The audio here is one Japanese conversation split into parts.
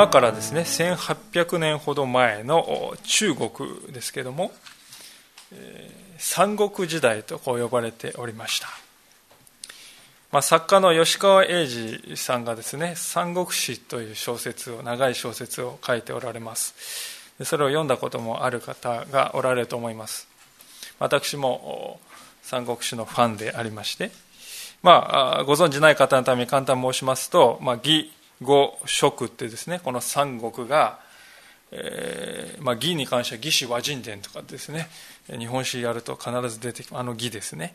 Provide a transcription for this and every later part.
今からですね1800年ほど前の中国ですけども、三国時代とこう呼ばれておりました、まあ、作家の吉川英治さんがですね「三国志」という小説を長い小説を書いておられます。それを読んだこともある方がおられると思います。私も三国志のファンでありましてまあ、ご存じない方のために簡単申しますと、まあ、義五色ってですねこの三国が、えーまあ、義に関しては義士和人伝とかですね日本史やると必ず出てきあの義ですね。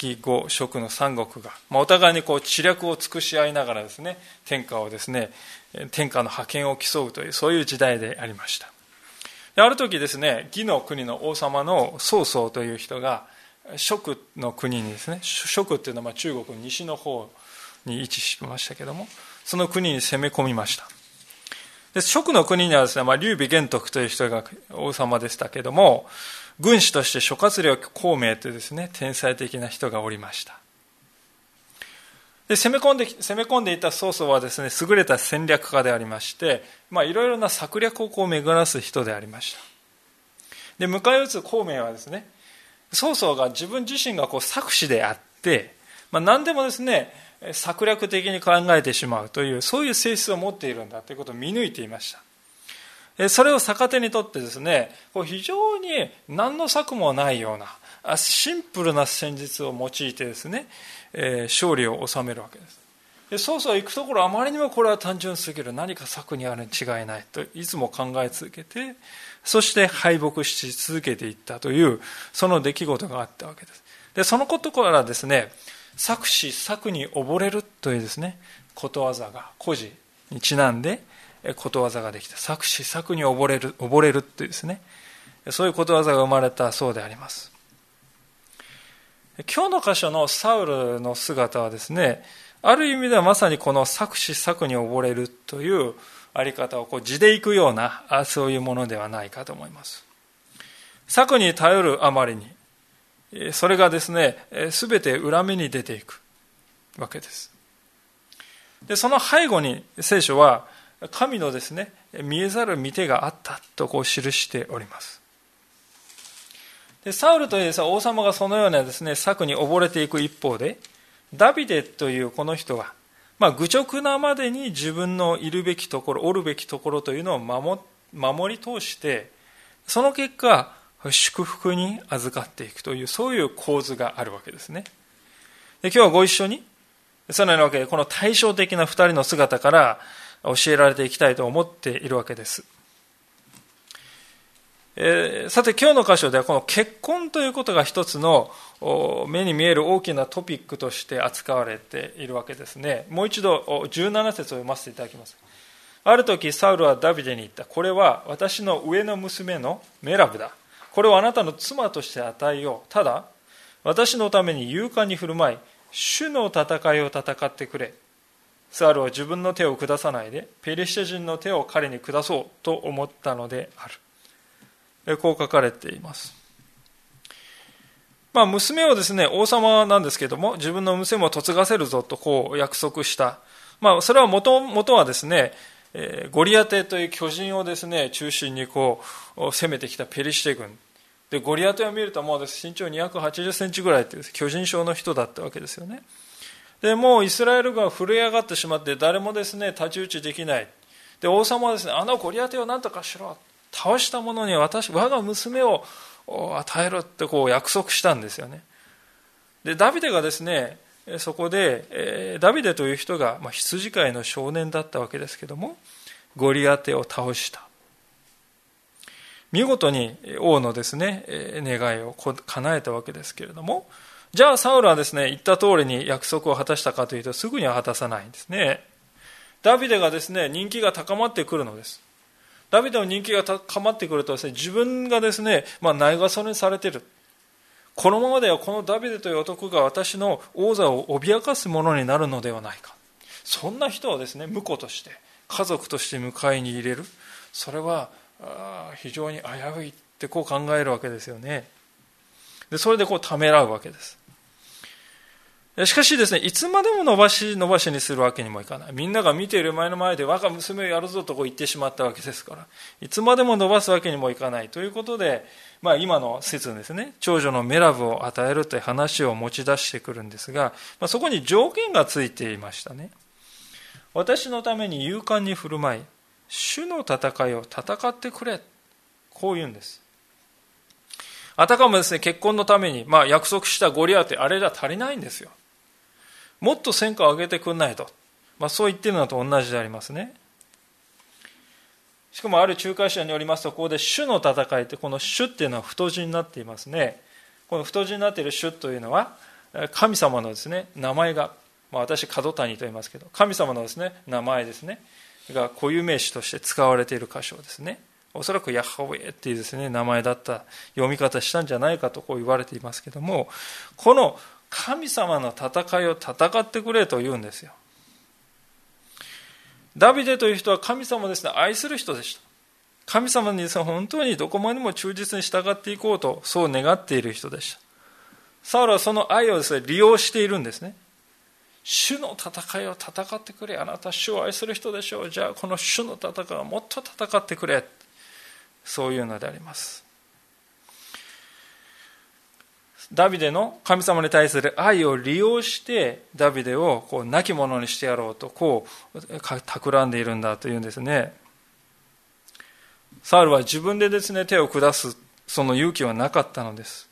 義五色の三国が、まあ、お互いにこう知略を尽くし合いながらですね天下をですね天下の覇権を競うというそういう時代でありました。ある時ですね義の国の王様の曹操という人が蜀の国にですね蜀っていうのはまあ中国西の方に位置しましたけどもその国に攻め込みました。で蜀の国にはですね、まあ、劉備玄徳という人が王様でしたけども軍師として諸葛亮孔明というですね天才的な人がおりました。で攻め込んで攻め込んでいた曹操はですね優れた戦略家でありましてまあいろいろな策略をこう巡らす人でありました。で迎え撃つ孔明はですね曹操が自分自身がこう策士であって、まあ、何でもですね策略的に考えてしまうというそういう性質を持っているんだということを見抜いていました。それを逆手にとってですね非常に何の策もないようなシンプルな戦術を用いてですね勝利を収めるわけです。そうそう行くところあまりにもこれは単純すぎる。何か策にあるに違いないといつも考え続けてそして敗北し続けていったというその出来事があったわけです。でそのことからですね作詞作に溺れるというですねことわざが古事にちなんでことわざができた。作詞作に溺れる溺れるというですねそういうことわざが生まれたそうであります。今日の箇所のサウルの姿はですねある意味ではまさにこの作詞作に溺れるというあり方をこう地でいくようなそういうものではないかと思います。作に頼るあまりにそれがですね、すべて裏目に出ていくわけです。で、その背後に聖書は、神のですね、見えざる見てがあったとこう記しております。で、サウルという王様がそのようなですね、策に溺れていく一方で、ダビデというこの人が、まあ、愚直なまでに自分のいるべきところ、おるべきところというのを守守り通して、その結果、祝福に預かっていくというそういう構図があるわけですね。で今日はご一緒にそのようなわけでこの対照的な2人の姿から教えられていきたいと思っているわけです、えー、さて今日の箇所ではこの結婚ということが一つの目に見える大きなトピックとして扱われているわけですね。もう一度17節を読ませていただきます。ある時サウルはダビデに言った。これは私の上の娘のメラブだ。これをあなたの妻として与えよう。ただ私のために勇敢に振る舞い主の戦いを戦ってくれ。サールは自分の手を下さないでペリシテ人の手を彼に下そうと思ったのである。こう書かれています。まあ娘をですね王様なんですけども自分の娘も嫁がせるぞとこう約束した。まあそれはもともとはですねゴリアテという巨人をですね中心にこう攻めてきたペリシテ軍。でゴリアテを見るともう身長280センチぐらいという巨人症の人だったわけですよね。でもうイスラエル軍は震え上がってしまって誰もですね太刀打ちできない。で王様はですねあのゴリアテを何とかしろ。倒した者に私我が娘を与えるってこう約束したんですよね。でダビデがですねそこでダビデという人が、まあ、羊飼いの少年だったわけですけどもゴリアテを倒した。見事に王のですね願いを叶えたわけですけれどもじゃあサウルはですね言った通りに約束を果たしたかというとすぐには果たさないんですねダビデがですね人気が高まってくるのですダビデの人気が高まってくるとですね、自分がですね、まあ、ないがそれにされてる。このままではこのダビデという男が私の王座を脅かすものになるのではないか。そんな人をですね、婿として、家族として迎えに入れる。それは非常に危ういってこう考えるわけですよね。でそれでこうためらうわけです。しかしですね、いつまでも伸ばし伸ばしにするわけにもいかない。みんなが見ている前の前で我が娘をやるぞとこう言ってしまったわけですから、いつまでも伸ばすわけにもいかないということで、まあ今の説ですね、長女のメラブを与えるという話を持ち出してくるんですが、まあ、そこに条件がついていましたね。私のために勇敢に振る舞い、主の戦いを戦ってくれ。こう言うんです。あたかもですね、結婚のために、まあ約束したゴリアテ、あれじゃ足りないんですよ。もっと戦果を上げてくんないと。まあそう言ってるのと同じでありますね。しかもある仲介者によりますと、ここで主の戦いって、この主っていうのは太字になっていますね。この太字になっている主というのは、神様のですね、名前が、まあ、私、角谷と言いますけど、神様のですね、名前ですね、が固有名詞として使われている箇所ですね。おそらくヤッハウェっていうですね、名前だった読み方したんじゃないかとこう言われていますけども、この神様の戦いを戦ってくれと言うんですよ。ダビデという人は神様ですね、愛する人でした。神様にですね、本当にどこまでも忠実に従っていこうと、そう願っている人でした。サウルはその愛をですね、利用しているんですね。主の戦いを戦ってくれ。あなた主を愛する人でしょう。じゃあこの主の戦いをもっと戦ってくれ。そういうのであります。ダビデの神様に対する愛を利用してダビデをこう亡き者にしてやろうとこう企んでいるんだというんですねサウルは自分でですね手を下すその勇気はなかったのです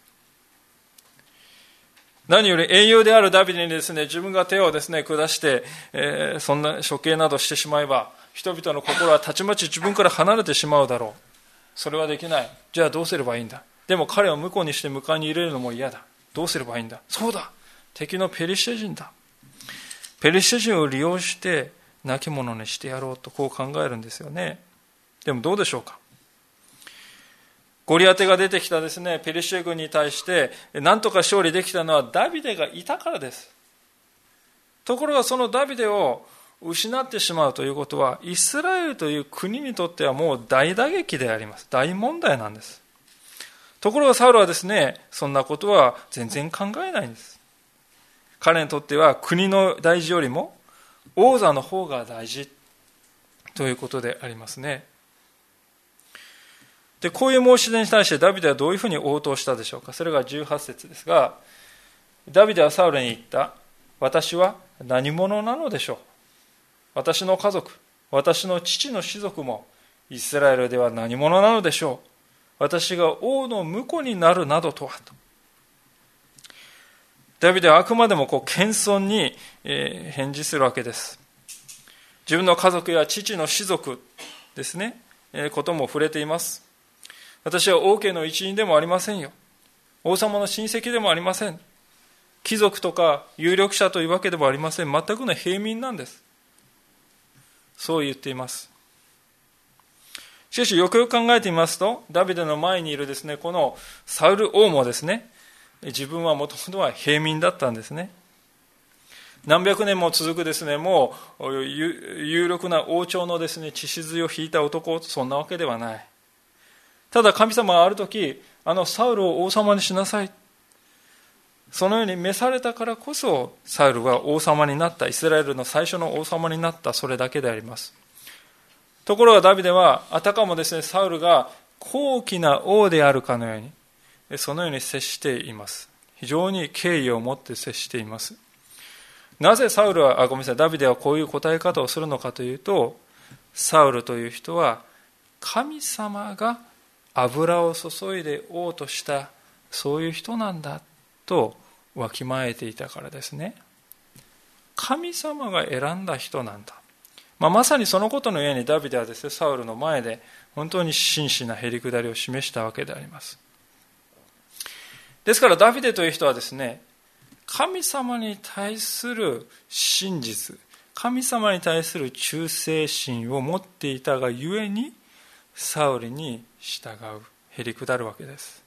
何より英雄であるダビデにですね自分が手をですね下して、えー、そんな処刑などしてしまえば人々の心はたちまち自分から離れてしまうだろうそれはできないじゃあどうすればいいんだ？でも彼を婿にして迎えに入れるのも嫌だ。どうすればいいんだ？そうだ敵のペリシテ人だ。ペリシテ人を利用して亡き者にしてやろうとこう考えるんですよね。でもどうでしょうか？ゴリアテが出てきたですね、ペリシテ軍に対して、なんとか勝利できたのはダビデがいたからです。ところがそのダビデを失ってしまうということは、イスラエルという国にとってはもう大打撃であります。大問題なんです。ところがサウルはですね、そんなことは全然考えないんです。彼にとっては国の大事よりも王座の方が大事ということでありますね。で、こういう申し出に対してダビデはどういうふうに応答したでしょうか？それが18節ですが、ダビデはサウルに言った。私は何者なのでしょう？私の家族、私の父の士族もイスラエルでは何者なのでしょう？私が王の婿になるなどとはと。ダビデはあくまでもこう謙遜に、返事するわけです。自分の家族や父の士族ですね、ことも触れています。私は王家の一員でもありませんよ。王様の親戚でもありません。貴族とか有力者というわけでもありません。全くの平民なんです。そう言っています。しかし、よくよく考えてみますと、ダビデの前にいるですね、このサウル王もですね、自分はもともとは平民だったんですね。何百年も続くですね、もう有力な王朝のですね、血筋を引いた男、そんなわけではない。ただ神様はある時、あのサウルを王様にしなさい。そのように召されたからこそ、サウルは王様になった、イスラエルの最初の王様になった、それだけであります。ところがダビデは、あたかもですね、サウルが高貴な王であるかのように、そのように接しています。非常に敬意を持って接しています。なぜサウルは、あ、ごめんなさい、ダビデはこういう答え方をするのかというと、サウルという人は、神様が油を注いで王とした、そういう人なんだとわきまえていたからですね。神様が選んだ人なんだ。まあ、まさにそのことのようにダビデはですね、サウルの前で本当に真摯なへりくだりを示したわけであります。ですからダビデという人はですね、神様に対する真実、神様に対する忠誠心を持っていたがゆえに、サウルに従うへり下るわけです。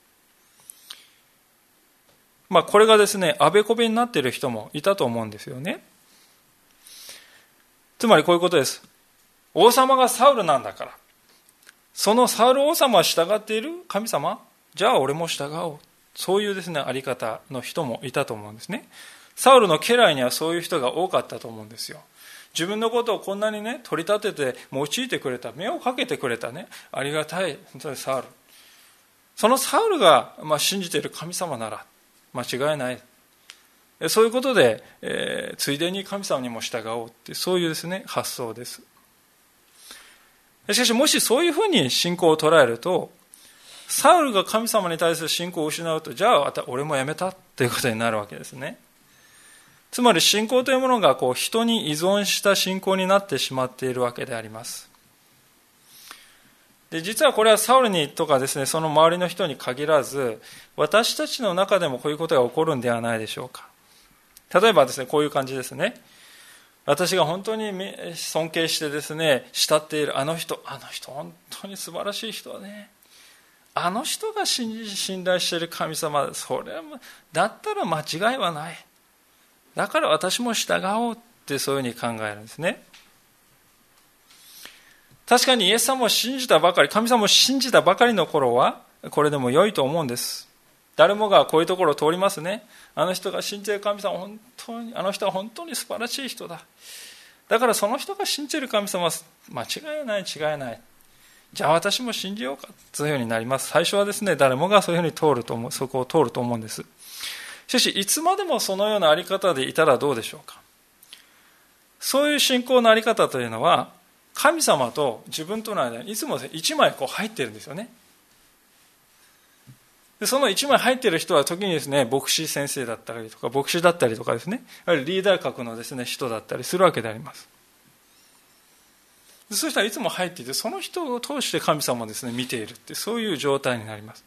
まあこれがですねあべこべになっている人もいたと思うんですよね。つまりこういうことです。王様がサウルなんだから。そのサウル王様は従っている神様？じゃあ俺も従おう。そういうですねあり方の人もいたと思うんですね。サウルの家来にはそういう人が多かったと思うんですよ。自分のことをこんなにね取り立てて用いてくれた目をかけてくれたねありがたい。サウル。そのサウルが、まあ、信じている神様なら間違いない。そういうことで、えー、ついでに神様にも従おうってそういうですね発想です。しかしもしそういうふうに信仰を捉えるとサウルが神様に対する信仰を失うとじゃあ俺もやめたということになるわけですね。つまり信仰というものがこう人に依存した信仰になってしまっているわけであります。で実はこれはサウルにとかですねその周りの人に限らず私たちの中でもこういうことが起こるんではないでしょうか。例えばですねこういう感じですね。私が本当に尊敬してですね慕っているあの人あの人本当に素晴らしい人はね。あの人が信じ信頼している神様それはだったら間違いはない。だから私も従おうってそういうふうに考えるんですね。確かにイエス様を信じたばかり神様を信じたばかりの頃はこれでも良いと思うんです。誰もがこういうところを通りますね。あの人が信じる神様本当にあの人は本当に素晴らしい人だ。だからその人が信じる神様は間違いない違いない。じゃあ私も信じようかというようになります。最初はですね誰もがそういうふうに通ると思うそこを通ると思うんです。しかしいつまでもそのようなあり方でいたらどうでしょうか？そういう信仰のあり方というのは神様と自分との間にいつも1枚こう入ってるんですよね。でその1枚入ってる人は時にですね牧師先生だったりとか牧師だったりとかですねやはりリーダー格のですね人だったりするわけであります。そうしたらいつも入っていてその人を通して神様をですね見ているってそういう状態になります。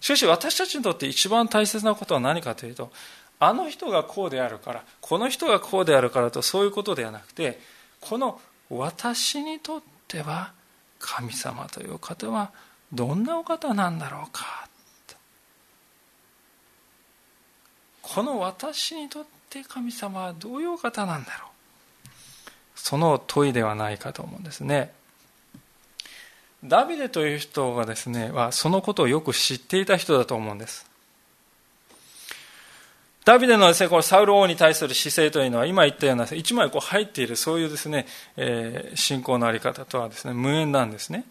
しかし私たちにとって一番大切なことは何かというとあの人がこうであるからこの人がこうであるからとそういうことではなくてこの私にとっては神様という方はどんなお方なんだろうか。この私にとって神様はどういうお方なんだろう。その問いではないかと思うんですね。ダビデという人がですねはそのことをよく知っていた人だと思うんですダビデのですね、このサウル王に対する姿勢というのは、今言ったような、一枚こう入っている、そういうですね、えー、信仰のあり方とはですね、無縁なんですね。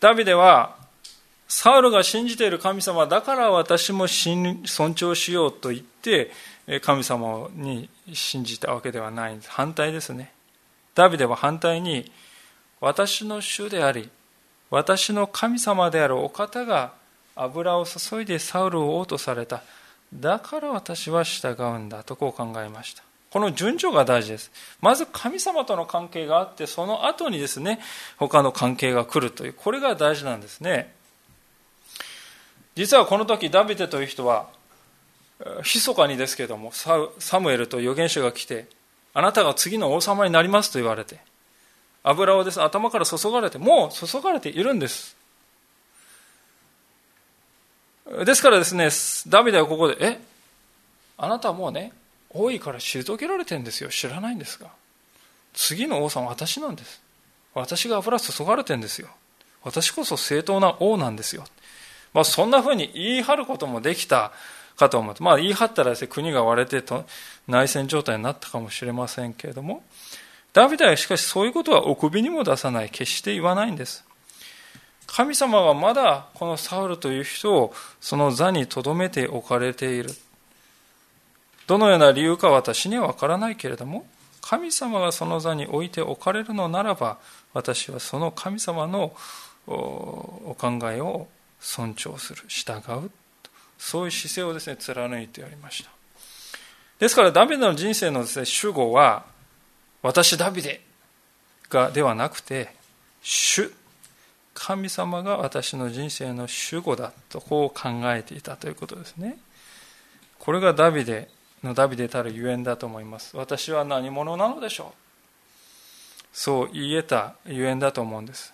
ダビデは、サウルが信じている神様だから私も尊重しようと言って、神様に信じたわけではないんです。反対ですね。ダビデは反対に、私の主であり、私の神様であるお方が油を注いでサウルを王とされた。だから私は従うんだとこう考えました。この順序が大事です。まず神様との関係があって、その後にですね、他の関係が来るという、これが大事なんですね。実はこの時、ダビデという人は、密かにですけども、サムエルと預言者が来て、あなたが次の王様になりますと言われて、油をです、ね、頭から注がれて、もう注がれているんです。ですからですね、ダビデはここで、えあなたはもうね、多いから退けられてるんですよ。知らないんですが。次の王様は私なんです。私が油注がれてるんですよ。私こそ正当な王なんですよ。まあ、そんなふうに言い張ることもできたかと思って、まあ、言い張ったらです、ね、国が割れてと内戦状態になったかもしれませんけれども、ダビデはしかしそういうことはお首にも出さない、決して言わないんです。神様はまだこのサウルという人をその座に留めておかれている。どのような理由か私には分からないけれども神様がその座に置いておかれるのならば私はその神様のお考えを尊重する従うそういう姿勢をですね貫いてやりましたですからダビデの人生のですね主語は私ダビデがではなくて主神様が私の人生の主語だとこう考えていたということですねこれがダビデのダビデたるゆえんだと思います。私は何者なのでしょうそう言えたゆえんだと思うんです。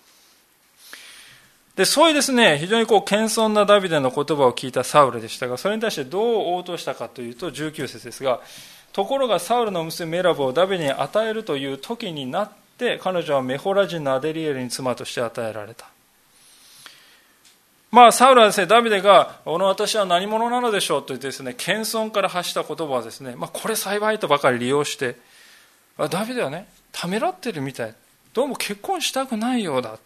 で、そういうですね、非常にこう謙遜なダビデの言葉を聞いたサウルでしたが、それに対してどう応答したかというと、19節ですが、ところがサウルの娘メラブをダビデに与えるという時になって、彼女はメホラ人のアデリエルに妻として与えられた。まあ、サウルはですね、ダビデが、この私は何者なのでしょうと言ってですね、謙遜から発した言葉はですね、まあ、これ幸いとばかり利用して、ダビデはね、ためらってるみたい。どうも結婚したくないようだ。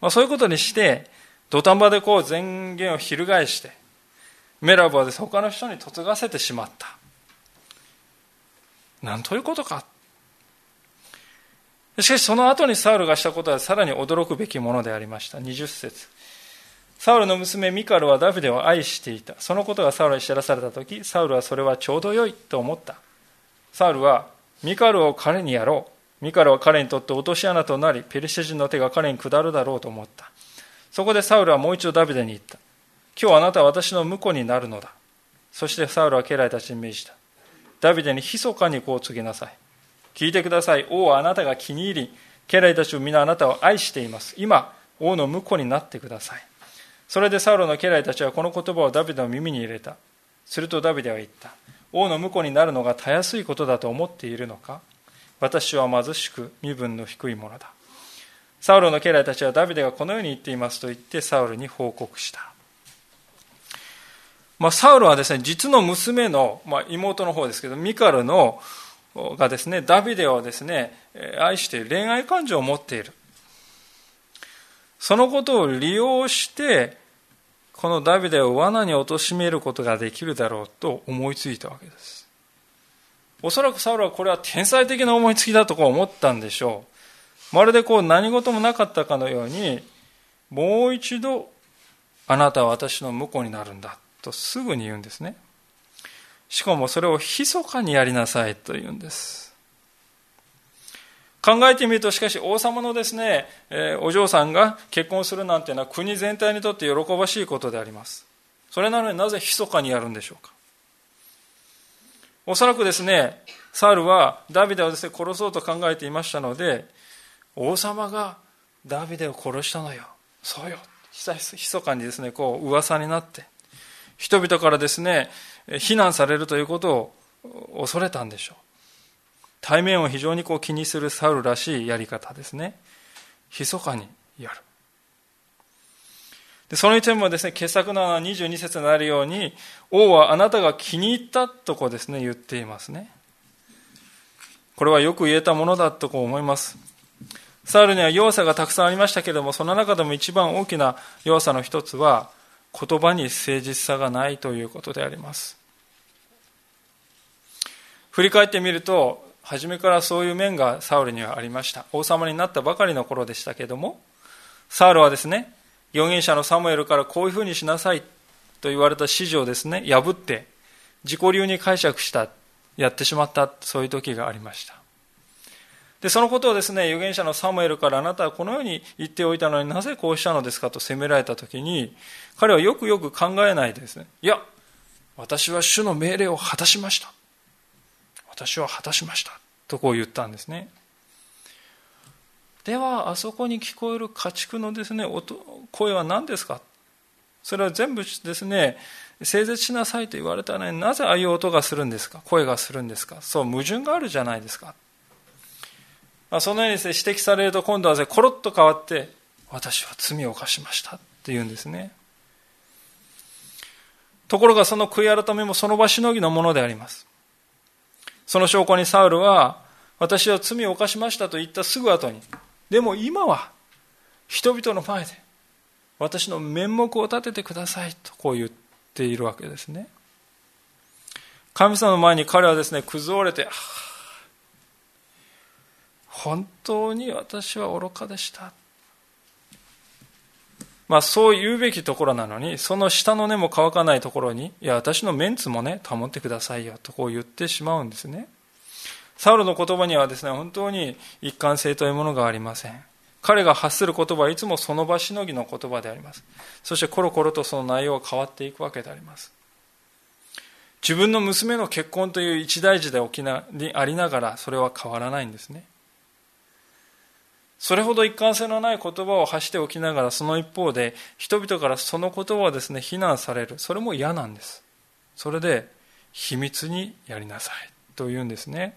まあ、そういうことにして、土壇場でこう前言を翻して、メラブはです、他の人に嫁がせてしまった。なんということか。しかしその後にサウルがしたことはさらに驚くべきものでありました。20節サウルの娘ミカルはダビデを愛していた。そのことがサウルに知らされたとき、サウルはそれはちょうど良いと思った。サウルはミカルを彼にやろう。ミカルは彼にとって落とし穴となり、ペリシテ人の手が彼に下るだろうと思った。そこでサウルはもう一度ダビデに言った。今日あなたは私の婿になるのだ。そしてサウルは家来たちに命じた。ダビデに密かにこう告げなさい。聞いてください。王はあなたが気に入り、家来たちを皆あなたを愛しています。今、王の婿になってください。それでサウルの家来たちはこの言葉をダビデの耳に入れた。するとダビデは言った。王の婿になるのがたやすいことだと思っているのか？私は貧しく身分の低いものだ。サウルの家来たちはダビデがこのように言っていますと言ってサウルに報告した。まあ、サウルはですね、実の娘の、まあ、妹の方ですけど、ミカルのがですね、ダビデをですね、愛して恋愛感情を持っている。そのことを利用して、このダビデを罠に貶めることができるだろうと思いついたわけです。おそらくサウルはこれは天才的な思いつきだとこう思ったんでしょう。まるでこう何事もなかったかのように、もう一度、あなたは私の婿になるんだとすぐに言うんですね。しかもそれを密かにやりなさいと言うんです。考えてみると、しかし王様のですね、え、お嬢さんが結婚するなんていうのは国全体にとって喜ばしいことであります。それなのになぜ密かにやるんでしょうか。おそらくですね、サウルはダビデをですね、殺そうと考えていましたので、王様がダビデを殺したのよ。そうよ。密かにですね、こう噂になって、人々からですね、非難されるということを恐れたんでしょう。対面を非常にこう気にするサウルらしいやり方ですね。密かにやる。でその一点もですね、傑作な22節になるように、王はあなたが気に入ったとこうですね、言っていますね。これはよく言えたものだとこう思います。サウルには弱さがたくさんありましたけれども、その中でも一番大きな弱さの一つは、言葉に誠実さがないということであります。振り返ってみると、初めからそういう面がサウルにはありました。王様になったばかりの頃でしたけれども、サウルはですね、預言者のサムエルからこういうふうにしなさいと言われた指示をですね、破って自己流に解釈した、やってしまった、そういう時がありました。で、そのことをですね、預言者のサムエルからあなたはこのように言っておいたのになぜこうしたのですかと責められた時に、彼はよくよく考えないでですね、いや、私は主の命令を果たしました。私は果たしました。とこう言ったんですね。ではあそこに聞こえる家畜のですね音声は何ですか？それは全部ですね整絶しなさいと言われたのになぜああいう音がするんですか？声がするんですか？そう矛盾があるじゃないですか、まあ、そのようにです、ね、指摘されると今度は、ね、コロッと変わって私は罪を犯しましたって言うんですねところがその悔い改めもその場しのぎのものでありますその証拠にサウルは私は罪を犯しましたと言ったすぐ後にでも今は人々の前で私の面目を立ててくださいとこう言っているわけですね。神様の前に彼はですね、崩れて、本当に私は愚かでした。まあそう言うべきところなのに、その下の根も乾かないところに、いや、私のメンツもね、保ってくださいよとこう言ってしまうんですね。サウルの言葉にはですね、本当に一貫性というものがありません。彼が発する言葉はいつもその場しのぎの言葉であります。そしてコロコロとその内容が変わっていくわけであります。自分の娘の結婚という一大事で起きなにありながらそれは変わらないんですね。それほど一貫性のない言葉を発しておきながら、その一方で、人々からその言葉をですね、非難される。それも嫌なんです。それで、秘密にやりなさい。と言うんですね。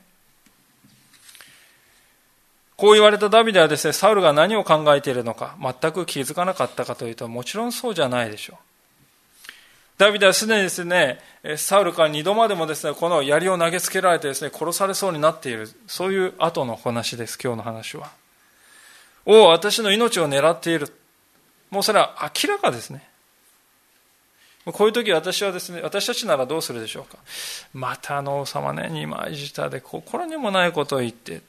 こう言われたダビデはですね、サウルが何を考えているのか、全く気づかなかったかというと、もちろんそうじゃないでしょう。ダビデはすでにですね、サウルから二度までもですね、この槍を投げつけられてですね、殺されそうになっている、そういう後の話です、今日の話は。おお、私の命を狙っている。もうそれは明らかですね。こういう時私はですね、私たちならどうするでしょうか。またあの王様ね、二枚舌で心にもないことを言って、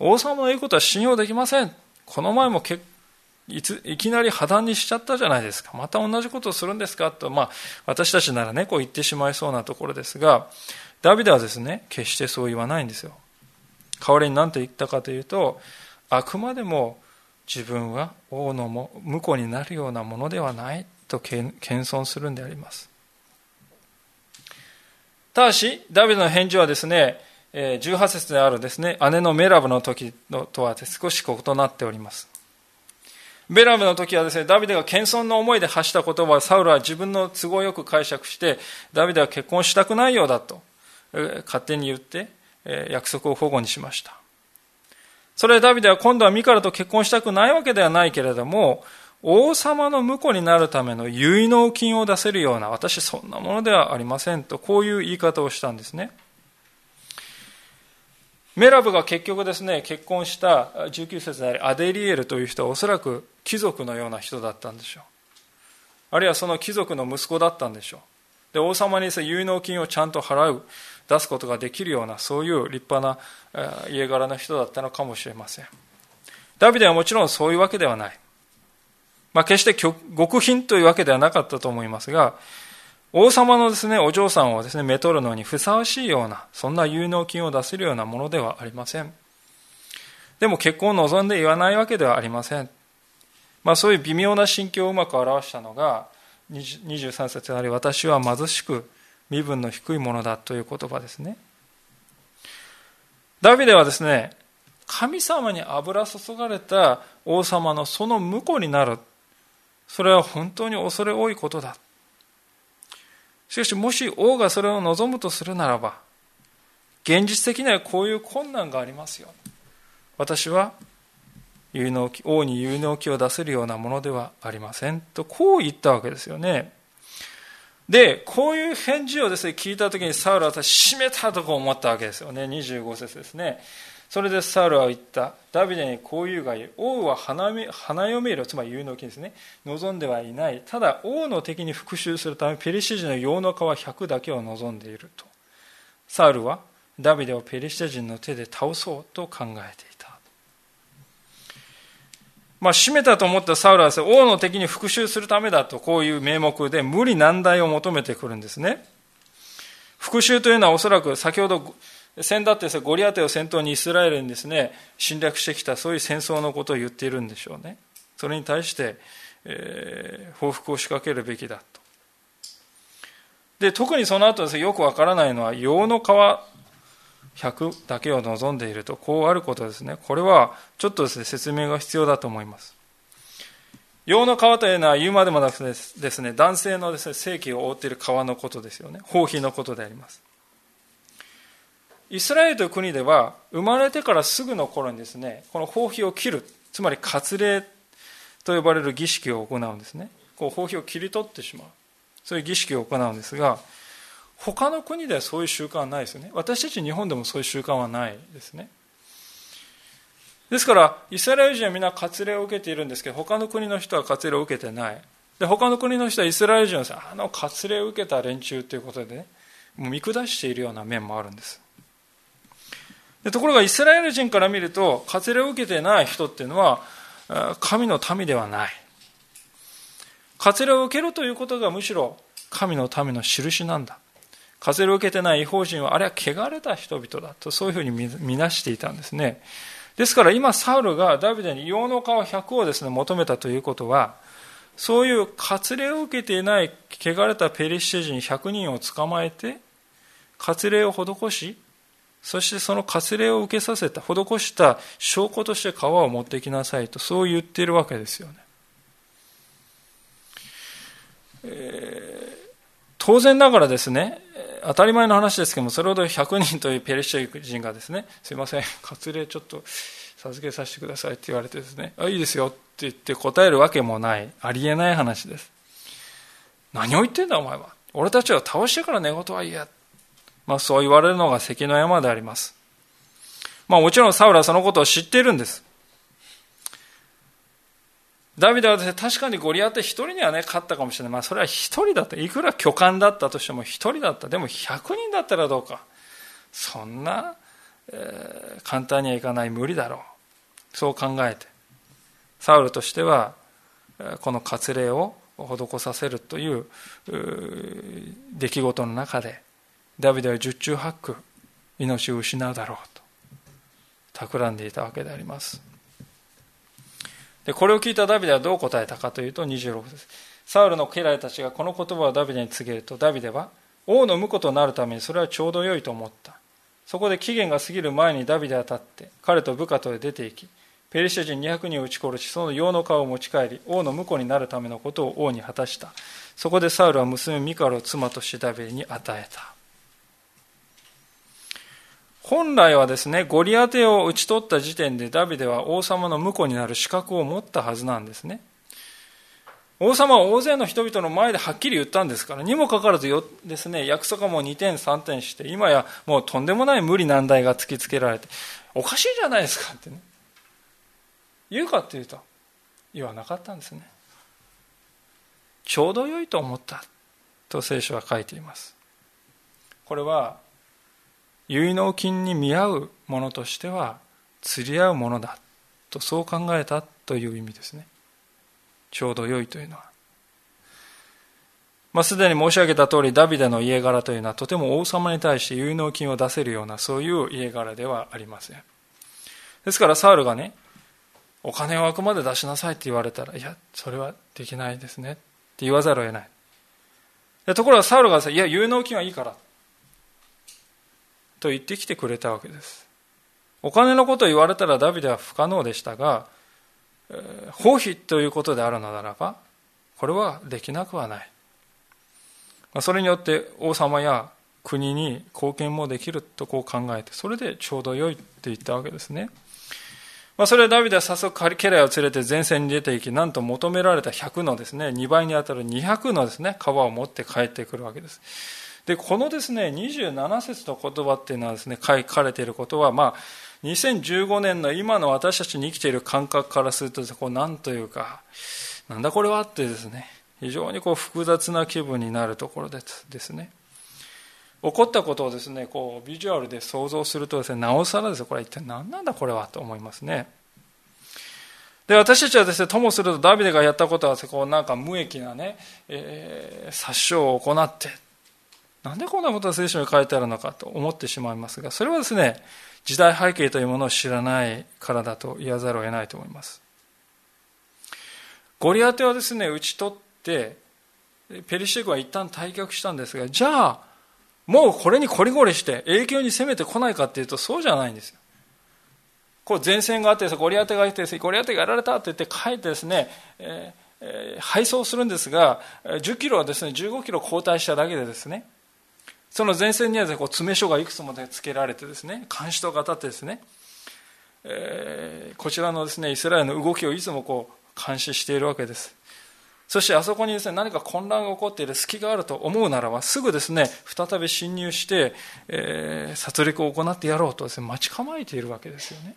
王様の言うことは信用できません。この前もけいついきなり破談にしちゃったじゃないですか。また同じことをするんですかと、まあ、私たちならね、こう言ってしまいそうなところですが、ダビデはですね、決してそう言わないんですよ。代わりに何と言ったかというと、あくまでも自分は王のも婿になるようなものではないと謙遜するんであります。ただし、ダビデの返事はですね、18節であるですね、姉のメラブの時とは少し異なっております。ベラブの時はですね、ダビデが謙遜の思いで発した言葉をサウルは自分の都合よく解釈して、ダビデは結婚したくないようだと、勝手に言って、約束を保護にしました。それでダビデは今度はミカラと結婚したくないわけではないけれども、王様の婿になるための結納金を出せるような、私そんなものではありませんと、こういう言い方をしたんですね。メラブが結局ですね、結婚した19節であり、アデリエルという人はおそらく貴族のような人だったんでしょう。あるいはその貴族の息子だったんでしょう。で、王様に結納金をちゃんと払う、出すことができるような、そういう立派な家柄の人だったのかもしれません。ダビデはもちろんそういうわけではない。まあ、決して極貧というわけではなかったと思いますが、王様のですね、お嬢さんをですね、めとるのにふさわしいような、そんな有能金を出せるようなものではありません。でも結婚を望んで言わないわけではありません。まあそういう微妙な心境をうまく表したのが、23節であり、私は貧しく身分の低いものだという言葉ですね。ダビデはですね、神様に油注がれた王様のその婿になる。それは本当に恐れ多いことだ。しかし、もし王がそれを望むとするならば、現実的にはこういう困難がありますよ。私は有能王に有能気を出せるようなものではありません。と、こう言ったわけですよね。で、こういう返事をですね、聞いたときにサウルは私、閉めたとこ思ったわけですよね。25節ですね。それでサウルは言った。ダビデにこういうがいい。王は花花嫁色、つまり有能金ですね。望んではいない。ただ、王の敵に復讐するため、ペリシテ人の用の皮100だけを望んでいると。サウルはダビデをペリシテ人の手で倒そうと考えていた。まあ、閉めたと思ったサウルはです、ね、王の敵に復讐するためだと、こういう名目で無理難題を求めてくるんですね。復讐というのはおそらく先ほど先だって、ゴリアテを先頭にイスラエルにですね、侵略してきたそういう戦争のことを言っているんでしょうね。それに対して、えー、報復を仕掛けるべきだと。で、特にその後ですね、よくわからないのは、洋の皮100だけを望んでいると、こうあることですね。これは、ちょっとですね、説明が必要だと思います。洋の皮というのは言うまでもなくですね、男性のですね、性器を覆っている皮のことですよね。包皮のことであります。イスラエルという国では生まれてからすぐの頃にですねこの包皮を切るつまり割礼と呼ばれる儀式を行うんですねこう包皮を切り取ってしまうそういう儀式を行うんですが他の国ではそういう習慣はないですよね。私たち日本でもそういう習慣はないですね。ですからイスラエル人はみんな割礼を受けているんですけど他の国の人は割礼を受けてない。で他の国の人はイスラエル人はあの割礼を受けた連中ということでねもう見下しているような面もあるんです。でところがイスラエル人から見ると割礼を受けてない人っていうのは神の民ではない。割礼を受けるということがむしろ神の民の印なんだ。割礼を受けてない違法人はあれは汚れた人々だとそういうふうに見なしていたんですねですから今サウルがダビデに羊の皮100をですね求めたということはそういう割礼を受けていない汚れたペリシテ人100人を捕まえて割礼を施しそしてその割礼を受けさせた、施した証拠として川を持ってきなさいと、そう言っているわけですよね。えー、当然ながらですね、当たり前の話ですけども、それほど100人というペリシャ人がですね、すいません、割礼ちょっと授けさせてくださいって言われてですね、あ、いいですよって言って答えるわけもない、ありえない話です。何を言ってんだお前は。俺たちは倒してから寝言は言え。まあそう言われるのが関の山であります。まあもちろんサウルはそのことを知っているんです。ダビデは確かにゴリアテ一人にはね、勝ったかもしれない。まあそれは一人だった。いくら巨漢だったとしても一人だった。でも百人だったらどうか。そんな、えー、簡単にはいかない。無理だろう。そう考えて。サウルとしては、この割礼を施させるという出来事の中で、ダビデは十中八九命を失うだろうと企んでいたわけでありますでこれを聞いたダビデはどう答えたかというと26ですサウルの家来たちがこの言葉をダビデに告げるとダビデは王の婿となるためにそれはちょうど良いと思った。そこで期限が過ぎる前にダビデは立って彼と部下とへ出て行きペリシャ人200人を撃ち殺しその用の皮を持ち帰り王の婿になるためのことを王に果たした。そこでサウルは娘ミカルを妻としてダビデに与えた。本来はですね、ゴリアテを討ち取った時点でダビデは王様の婿になる資格を持ったはずなんですね。王様は大勢の人々の前ではっきり言ったんですから、にもかかわらずよですね、約束はもう2点3点して、今やもうとんでもない無理難題が突きつけられて、おかしいじゃないですかってね。言うかっていうと、言わなかったんですね。ちょうど良いと思ったと聖書は書いています。これは結納金に見合うものとしては釣り合うものだとそう考えたという意味ですね。ちょうど良いというのは。まあ、すでに申し上げた通りダビデの家柄というのはとても王様に対して結納金を出せるようなそういう家柄ではありません。ですからサウルがねお金をあくまで出しなさいって言われたらいやそれはできないですねって言わざるを得ない。ところがサウルがさいや結納金はいいからと言ってきてくれたわけです。お金のことを言われたらダビデは不可能でしたが、放棄ということであるのならば、これはできなくはない。それによって王様や国に貢献もできるとこう考えて、それでちょうど良いって言ったわけですね。まあ、それでダビデは早速家来を連れて前線に出て行き、なんと求められた100のですね、2倍に当たる200のですね、皮を持って帰ってくるわけです。で、このですね、27節の言葉っていうのはですね、書かれていることは、まあ、2015年の今の私たちに生きている感覚からすると、こう、なんというか、なんだこれはってですね、非常にこう複雑な気分になるところですですね。起こったことをですね、こう、ビジュアルで想像するとですね、なおさらですこれは一体何なんだこれはと思いますね。で、私たちはですね、ともするとダビデがやったことは、こう、なんか無益なね、えー、殺傷を行って、なんでこんなことが聖書に書いてあるのかと思ってしまいますが、それはですね、時代背景というものを知らないからだと言わざるを得ないと思います。ゴリアテはですね、討ち取って、ペリシテ軍は一旦退却したんですが、じゃあ、もうこれにこりごりして永久に攻めてこないかっていうとそうじゃないんですよ。こう前線があってゴリアテがいてゴリアテがやられたって言って帰ってですね、えーえー、配送するんですが10キロはですね15キロ後退しただけでですねその前線にはこう詰め所がいくつもつけられてですね監視塔が立ってですね、えー、こちらのですねイスラエルの動きをいつもこう監視しているわけです。そしてあそこにですね何か混乱が起こっている隙があると思うならばすぐですね再び侵入して、えー、殺戮を行ってやろうとですね待ち構えているわけですよね。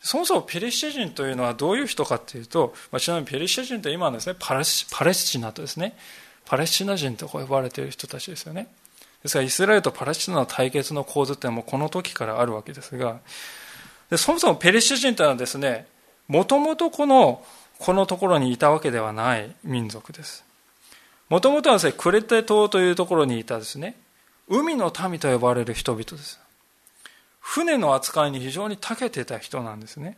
そもそもペリシテ人というのはどういう人かというと、まあ、ちなみにペリシテ人という今のですねパレスチナとですねパレスチナ人と呼ばれている人たちですよね。ですからイスラエルとパレスチナの対決の構図ってもうこの時からあるわけですが、でそもそもペリシテ人というのはですね、もともとこの、このところにいたわけではない民族です。もともとはですね、クレテ島というところにいたですね、海の民と呼ばれる人々です。船の扱いに非常に長けていた人なんですね。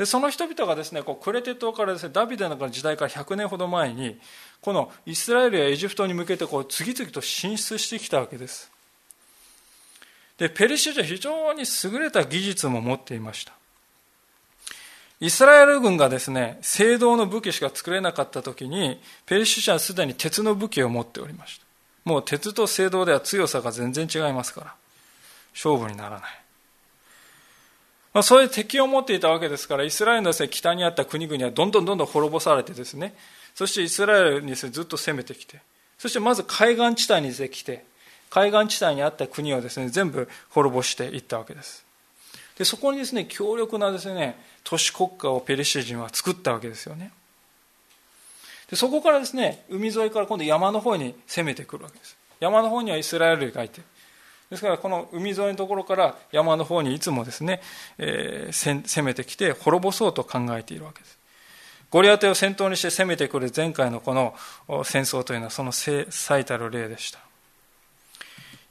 でその人々がですねこうクレテ島からですねダビデの時代から100年ほど前にこのイスラエルやエジプトに向けてこう次々と進出してきたわけですで、ペリシテは非常に優れた技術も持っていました。イスラエル軍がですね、聖堂の武器しか作れなかった時に、ペリシテはすでに鉄の武器を持っておりました。もう鉄と聖堂では強さが全然違いますから、勝負にならない。まあ、そういう敵を持っていたわけですから、イスラエルのです、ね北にあった国々はどんどんどんどん滅ぼされてですね、そしてイスラエルにです、ねずっと攻めてきて、そしてまず海岸地帯に来て、海岸地帯にあった国をですね、全部滅ぼしていったわけです。で、そこにですね、強力なですね、都市国家をペリシテ人は作ったわけですよね。でそこからですね、海沿いから今度山の方に攻めてくるわけです。山の方にはイスラエルがいて、ですからこの海沿いのところから山の方にいつもですね、えー、攻めてきて滅ぼそうと考えているわけです。ゴリアテを先頭にして攻めてくる前回のこの戦争というのはその最たる例でした。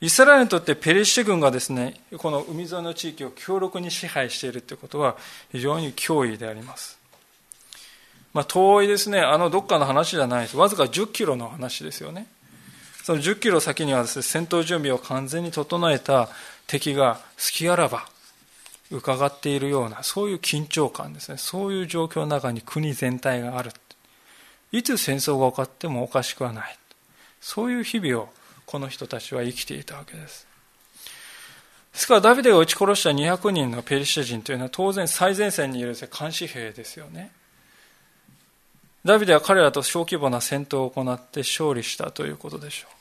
イスラエルにとってペリシテ軍がですね、この海沿いの地域を強力に支配しているということは非常に脅威であります。まあ、遠いですね、あのどっかの話じゃないです。わずか10キロの話ですよね。その10キロ先にはですね、戦闘準備を完全に整えた敵が隙あらば伺っているような、そういう緊張感ですね。そういう状況の中に国全体がある。いつ戦争が起こってもおかしくはない。そういう日々をこの人たちは生きていたわけです。ですからダビデが撃ち殺した200人のペリシテ人というのは当然最前線にいる監視兵ですよね。ダビデは彼らと小規模な戦闘を行って勝利したということでしょう。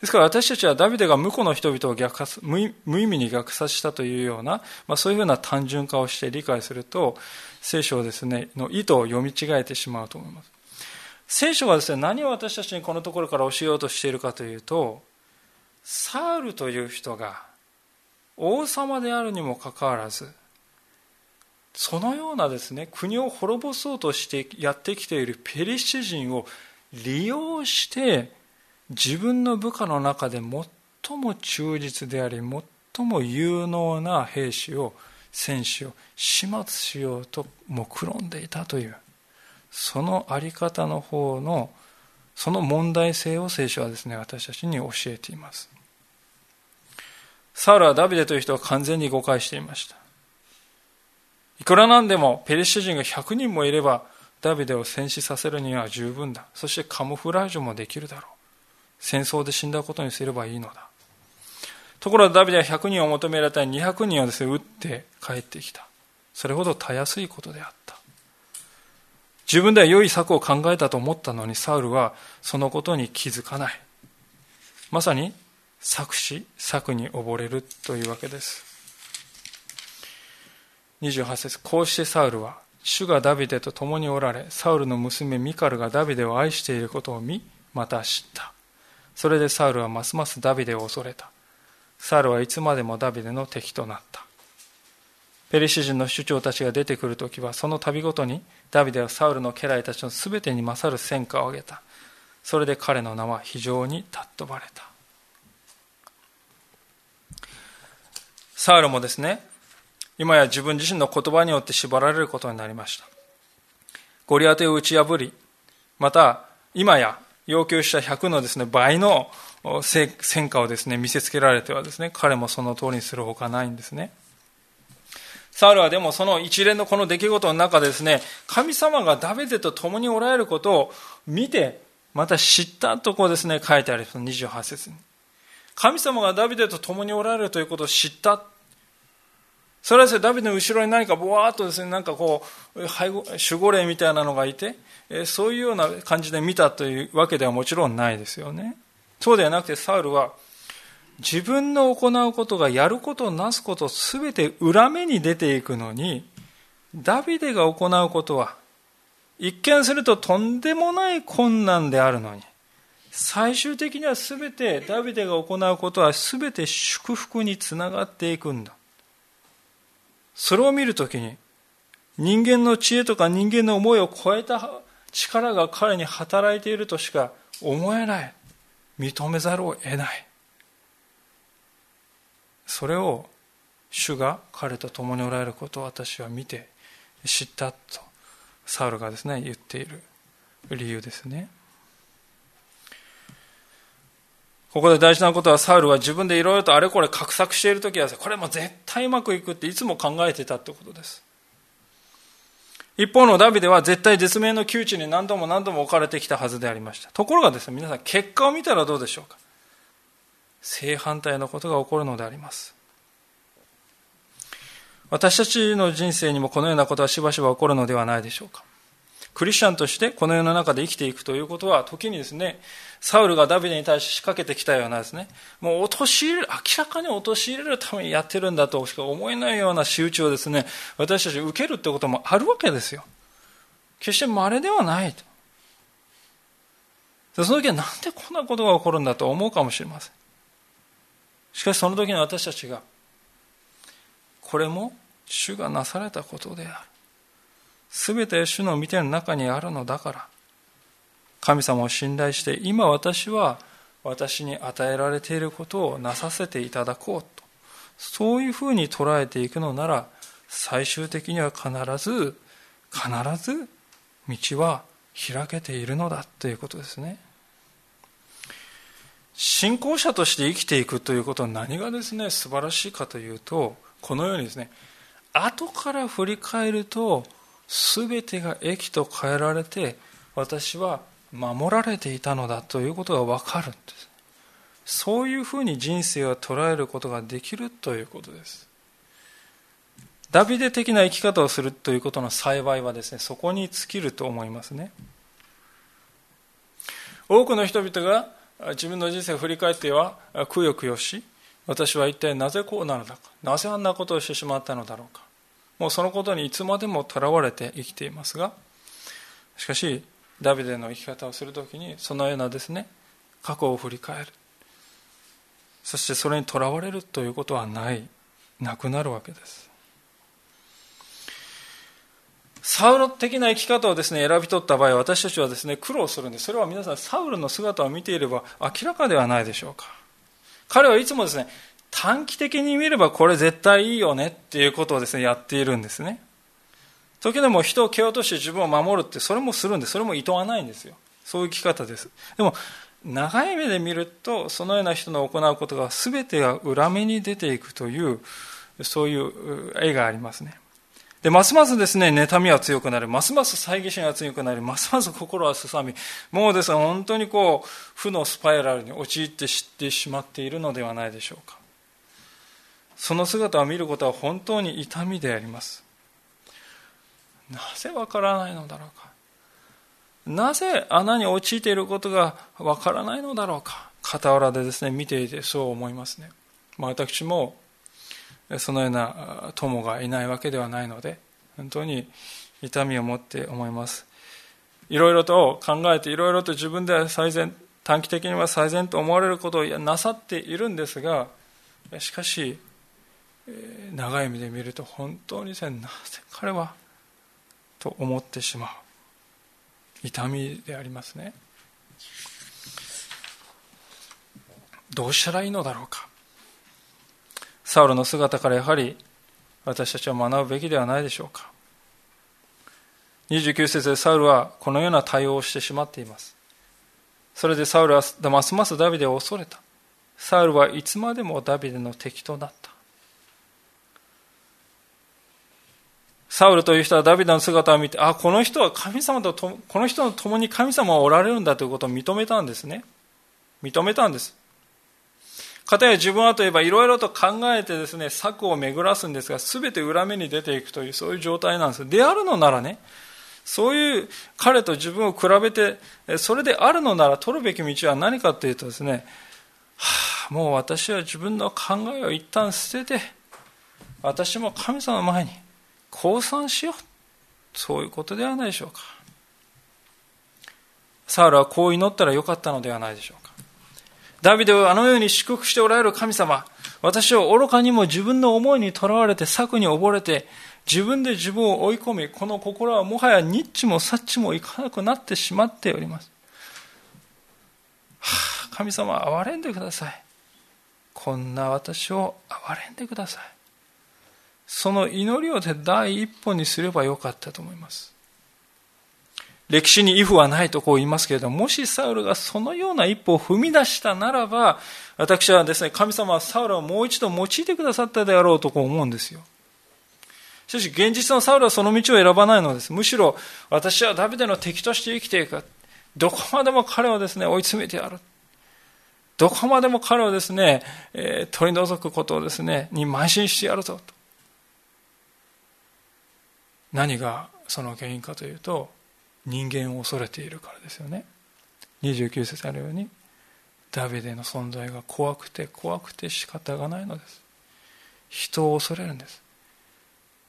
ですから私たちはダビデが無辜の人々を逆殺無意味に虐殺したというような、まあ、そういうふうな単純化をして理解すると聖書をですねの意図を読み違えてしまうと思います。聖書はですね、何を私たちにこのところから教えようとしているかというと、サウルという人が王様であるにもかかわらず、そのようなですね、国を滅ぼそうとしてやってきているペリシテ人を利用して、自分の部下の中で最も忠実であり、最も有能な兵士を、戦士を始末しようと目論んでいたという。そのあり方の方のその問題性を聖書はですね私たちに教えていますサウルはダビデという人は完全に誤解していましたいくらなんでもペリシテ人が100人もいればダビデを戦死させるには十分だ。そしてカモフラージュもできるだろう。戦争で死んだことにすればいいのだ。ところがダビデは100人を求められた。200人をですね撃って帰ってきた。それほどたやすいことであった。自分では良い策を考えたと思ったのにサウルはそのことに気づかない。まさに策士策に溺れるというわけです。28節こうしてサウルは主がダビデと共におられサウルの娘ミカルがダビデを愛していることを見また知った。それでサウルはますますダビデを恐れた。サウルはいつまでもダビデの敵となった。ペリシ人の首長たちが出てくるときはその度ごとにダビデはサウルの家来たちのすべてに勝る戦果を挙げた。それで彼の名は非常に尊ばれた。サウルもですね今や自分自身の言葉によって縛られることになりましたゴリアテを打ち破りまた今や要求した100のですね倍の戦果をですね見せつけられてはですね彼もその通りにするほかないんですねサウルはでもその一連のこの出来事の中でですね、神様がダビデと共におられることを見て、また知ったとこうですね、書いてあるその28節に。神様がダビデと共におられるということを知った。それはですね、ダビデの後ろに何かぼわーっとですね、なんかこう、守護霊みたいなのがいて、そういうような感じで見たというわけではもちろんないですよね。そうではなくて、サウルは、自分の行うことがやることなすことすべて裏目に出ていくのにダビデが行うことは一見するととんでもない困難であるのに最終的には全てダビデが行うことは全て祝福につながっていくんだそれを見るときに人間の知恵とか人間の思いを超えた力が彼に働いているとしか思えない。認めざるを得ない。それを主が彼と共におられることを私は見て知ったとサウルがですね言っている理由ですね。ここで大事なことはサウルは自分でいろいろとあれこれ画策しているときはこれも絶対うまくいくっていつも考えてたってことです。一方のダビデは絶対絶命の窮地に何度も何度も置かれてきたはずでありました。ところがですね、皆さん結果を見たらどうでしょうか。正反対のことが起こるのであります。私たちの人生にもこのようなことはしばしば起こるのではないでしょうか。クリスチャンとしてこの世の中で生きていくということは、時にですね、サウルがダビデに対して仕掛けてきたようなですね、もう陥れる、明らかに陥れるためにやってるんだとしか思えないような仕打ちをですね、私たち受けるってこともあるわけですよ。決して稀ではないと。その時はなんでこんなことが起こるんだと思うかもしれません。しかしその時に私たちが、これも主がなされたことである。すべて主の御手の中にあるのだから、神様を信頼して、今私は私に与えられていることをなさせていただこうと、そういうふうに捉えていくのなら、最終的には必ず、必ず道は開けているのだということですね。信仰者として生きていくということは何がですね、素晴らしいかというと、このようにですね、後から振り返ると、すべてが益と変えられて、私は守られていたのだということがわかるんです。そういうふうに人生を捉えることができるということです。ダビデ的な生き方をするということの幸いはですね、そこに尽きると思いますね。多くの人々が自分の人生を振り返ってはくよくよし私は一体なぜこうなのだかなぜあんなことをしてしまったのだろうかもうそのことにいつまでもとらわれて生きていますがしかしダビデの生き方をするときにそのようなですね過去を振り返るそしてそれにとらわれるということはないなくなるわけですサウロ的な生き方をですね、選び取った場合、私たちはですね、苦労するんです。それは皆さん、サウルの姿を見ていれば明らかではないでしょうか。彼はいつもですね、短期的に見ればこれ絶対いいよねっていうことをですね、やっているんですね。時でも人を蹴落として自分を守るって、それもするんで。それも厭わないんですよ。そういう生き方です。でも、長い目で見ると、そのような人の行うことが全てが裏目に出ていくという、そういう絵がありますね。で、ますますですね、妬みは強くなる。ますます猜疑心が強くなり、ますます心はすさみ、もうですね、本当にこう、負のスパイラルに陥って知ってしまっているのではないでしょうか。その姿を見ることは本当に痛みであります。なぜわからないのだろうか？なぜ穴に陥っていることがわからないのだろうか？傍らでですね、見ていてそう思いますね。まあ、私もそのような友がいないわけではないので、本当に痛みを持って思います。いろいろと考えて、いろいろと自分では最善、短期的には最善と思われることをなさっているんですが、しかし、長い目で見ると本当になぜ彼はと思ってしまう痛みでありますねどうしたらいいのだろうかサウルの姿からやはり私たちは学ぶべきではないでしょうか。29節でサウルはこのような対応をしてしまっています。それでサウルはますますダビデを恐れた。サウルはいつまでもダビデの敵となった。サウルという人はダビデの姿を見て、あ、この人は神様とこの人の共に神様はおられるんだということを認めたんですね。認めたんです。かたや自分はといえばいろいろと考えてですね、策を巡らすんですが、すべて裏目に出ていくという、そういう状態なんです。であるのならね、そういう彼と自分を比べて、それであるのなら取るべき道は何かというとですね、はあ、もう私は自分の考えを一旦捨てて、私も神様の前に降参しよう。そういうことではないでしょうか。サウルはこう祈ったらよかったのではないでしょうか。ダビデをあのように祝福しておられる神様、私は愚かにも自分の思いにとらわれて策に溺れて、自分で自分を追い込み、この心はもはやニッチもサッチもいかなくなってしまっております。はあ、神様、憐れんでください。こんな私を憐れんでください。その祈りを第一歩にすればよかったと思います。歴史にイフはないとこう言いますけれども、もしサウルがそのような一歩を踏み出したならば、私はですね、神様はサウルをもう一度用いてくださったであろうとこう思うんですよ。しかし現実のサウルはその道を選ばないのです。むしろ私はダビデの敵として生きていく。どこまでも彼をですね、追い詰めてやる。どこまでも彼をですね、えー、取り除くことをですね、に邁進してやるぞと。何がその原因かというと、人間を恐れているからですよね。29節あるように、ダビデの存在が怖くて怖くて仕方がないのです。人を恐れるんです。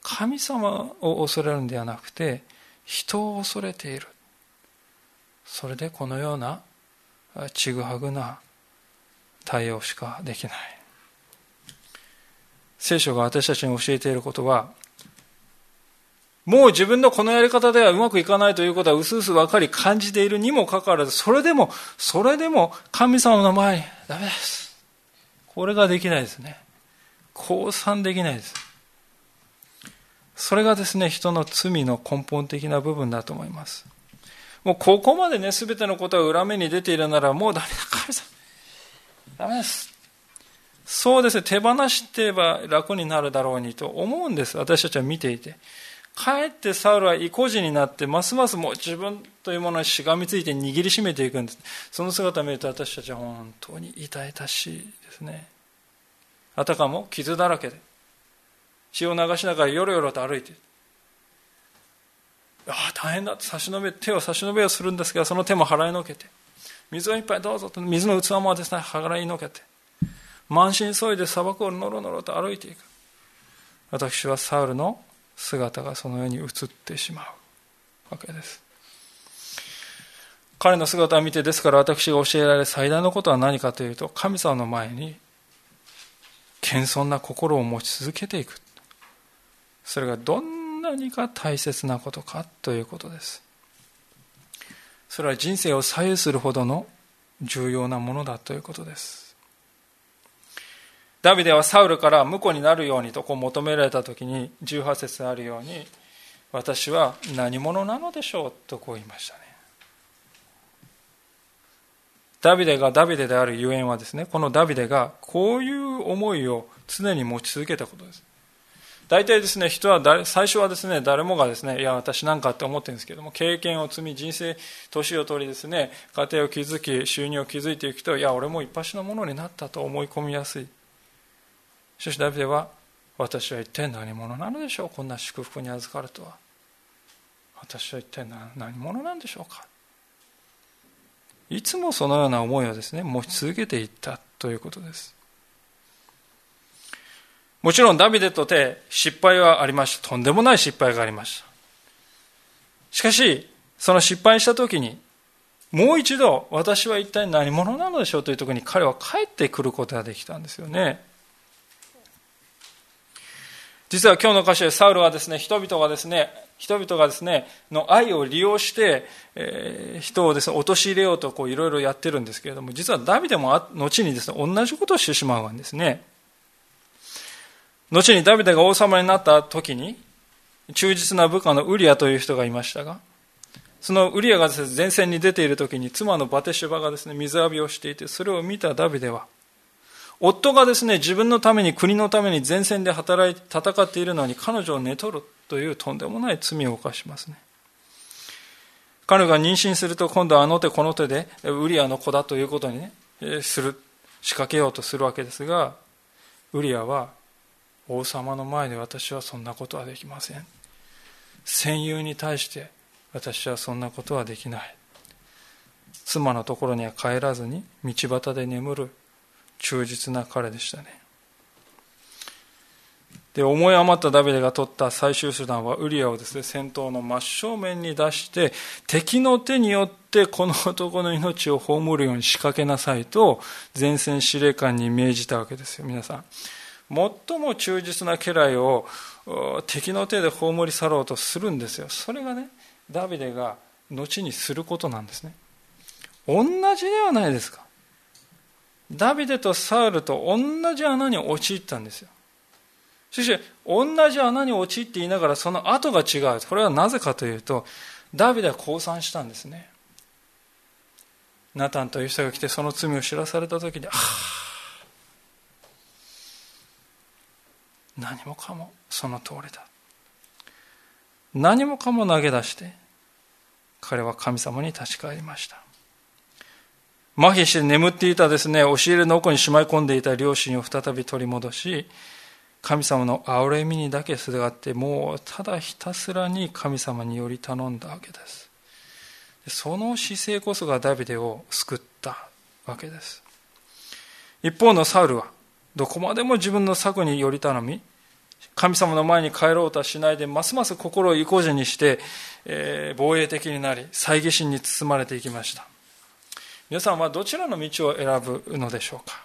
神様を恐れるんではなくて、人を恐れている。それでこのようなちぐはぐな対応しかできない。聖書が私たちに教えていることは、もう自分のこのやり方ではうまくいかないということは薄々分かり感じているにもかかわらず、それでも、それでも神様の前にダメです。これができないですね。降参できないです。それがですね、人の罪の根本的な部分だと思います。もうここまでね、すべてのことが裏目に出ているならもうダメだ、神様。ダメです。そうですね、手放してば楽になるだろうにと思うんです。私たちは見ていて。かえってサウルは意固地になって、ますますもう自分というものにしがみついて握りしめていくんです。その姿を見ると私たちは本当に痛々しいですね。あたかも傷だらけで、血を流しながらよろよろと歩いている。ああ、大変だと差し伸べ、手を差し伸べをするんですが、その手も払いのけて、水を一杯どうぞと、水の器もですね、払いのけて、満身創痍で砂漠をのろのろと歩いていく。私はサウルの姿がそのように映ってしまうわけです。彼の姿を見て、ですから私が教えられる最大のことは何かというと、神様の前に謙遜な心を持ち続けていく。それがどんなにか大切なことかということです。それは人生を左右するほどの重要なものだということです。ダビデはサウルから婿になるようにとこう求められた時に18節あるように私は何者なのでしょうとこう言いましたね。ダビデがダビデであるゆえんはですねこのダビデがこういう思いを常に持ち続けたことです。大体ですね人は最初はですね誰もがですねいや私なんかって思ってるんですけども経験を積み人生年を取りですね家庭を築き収入を築いていくといや俺も一発のものになったと思い込みやすい。しかしダビデは私は一体何者なのでしょうこんな祝福に預かるとは私は一体何者なんでしょうかいつもそのような思いをですね持ち続けていったということですもちろんダビデとて失敗はありました。とんでもない失敗がありましたしかしその失敗した時にもう一度私は一体何者なのでしょう？というところに彼は帰ってくることができたんですよね。実は今日の歌詞でサウルはですね、人々がですね、人々がですね、の愛を利用して、えー、人をですね、陥れようとこういろいろやってるんですけれども、実はダビデも後にですね、同じことをしてしまうんですね。後にダビデが王様になった時に、忠実な部下のウリアという人がいましたが、そのウリアがですね、前線に出ている時に妻のバテシュバがですね、水浴びをしていて、それを見たダビデは、夫がですね、自分のために、国のために前線で働い、戦っているのに彼女を寝取るというとんでもない罪を犯しますね。彼が妊娠すると今度はあの手この手でウリアの子だということにね、する、仕掛けようとするわけですが、ウリアは王様の前で私はそんなことはできません。戦友に対して私はそんなことはできない。妻のところには帰らずに道端で眠る忠実な彼でしたね。で、思い余ったダビデが取った最終手段は、ウリアをですね、戦闘の真正面に出して、敵の手によってこの男の命を葬るように仕掛けなさいと、前線司令官に命じたわけですよ、皆さん。最も忠実な家来を敵の手で葬り去ろうとするんですよ。それがね、ダビデが後にすることなんですね。同じではないですか。ダビデとサウルと同じ穴に陥ったんですよ。そして、同じ穴に陥っていながらその後が違う。これはなぜかというと、ダビデは降参したんですねナタンという人が来てその罪を知らされた時にああ何もかもその通りだ何もかも投げ出して彼は神様に立ち返りました麻痺して眠っていたですね押し入れの奥にしまい込んでいた両親を再び取り戻し神様の憐れみにだけすがってもうただひたすらに神様により頼んだわけです。その姿勢こそがダビデを救ったわけです。一方のサウルはどこまでも自分の策により頼み神様の前に帰ろうとはしないでますます心を意固地にして、えー、防衛的になり猜疑心に包まれていきました。皆さんはどちらの道を選ぶのでしょうか？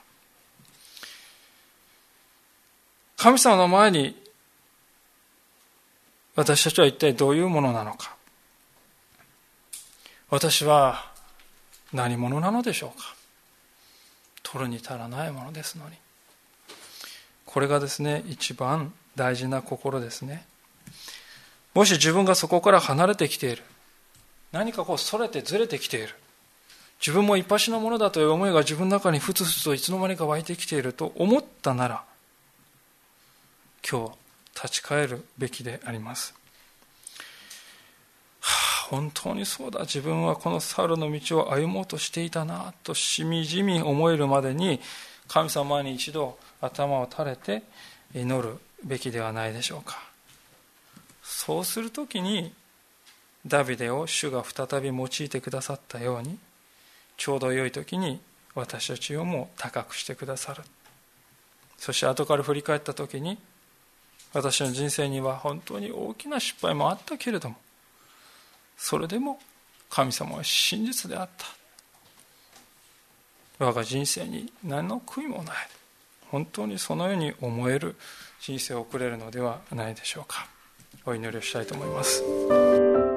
神様の前に私たちは一体どういうものなのか？私は何者なのでしょうか？取るに足らないものですのに。これがですね一番大事な心ですね。もし自分がそこから離れてきている。何かこうそれてずれてきている。自分も一発のものだという思いが自分の中にふつふつといつの間にか湧いてきていると思ったなら今日立ち返るべきであります、はあ、本当にそうだ。自分はこのサルの道を歩もうとしていたなとしみじみ思えるまでに神様に一度頭を垂れて祈るべきではないでしょうか。そうするときにダビデを主が再び用いてくださったようにちょうど良い時に私たちをも高くしてくださる。そして後から振り返った時に私の人生には本当に大きな失敗もあったけれどもそれでも神様は真実であった。我が人生に何の悔いもない。本当にそのように思える人生を送れるのではないでしょうか。お祈りをしたいと思います。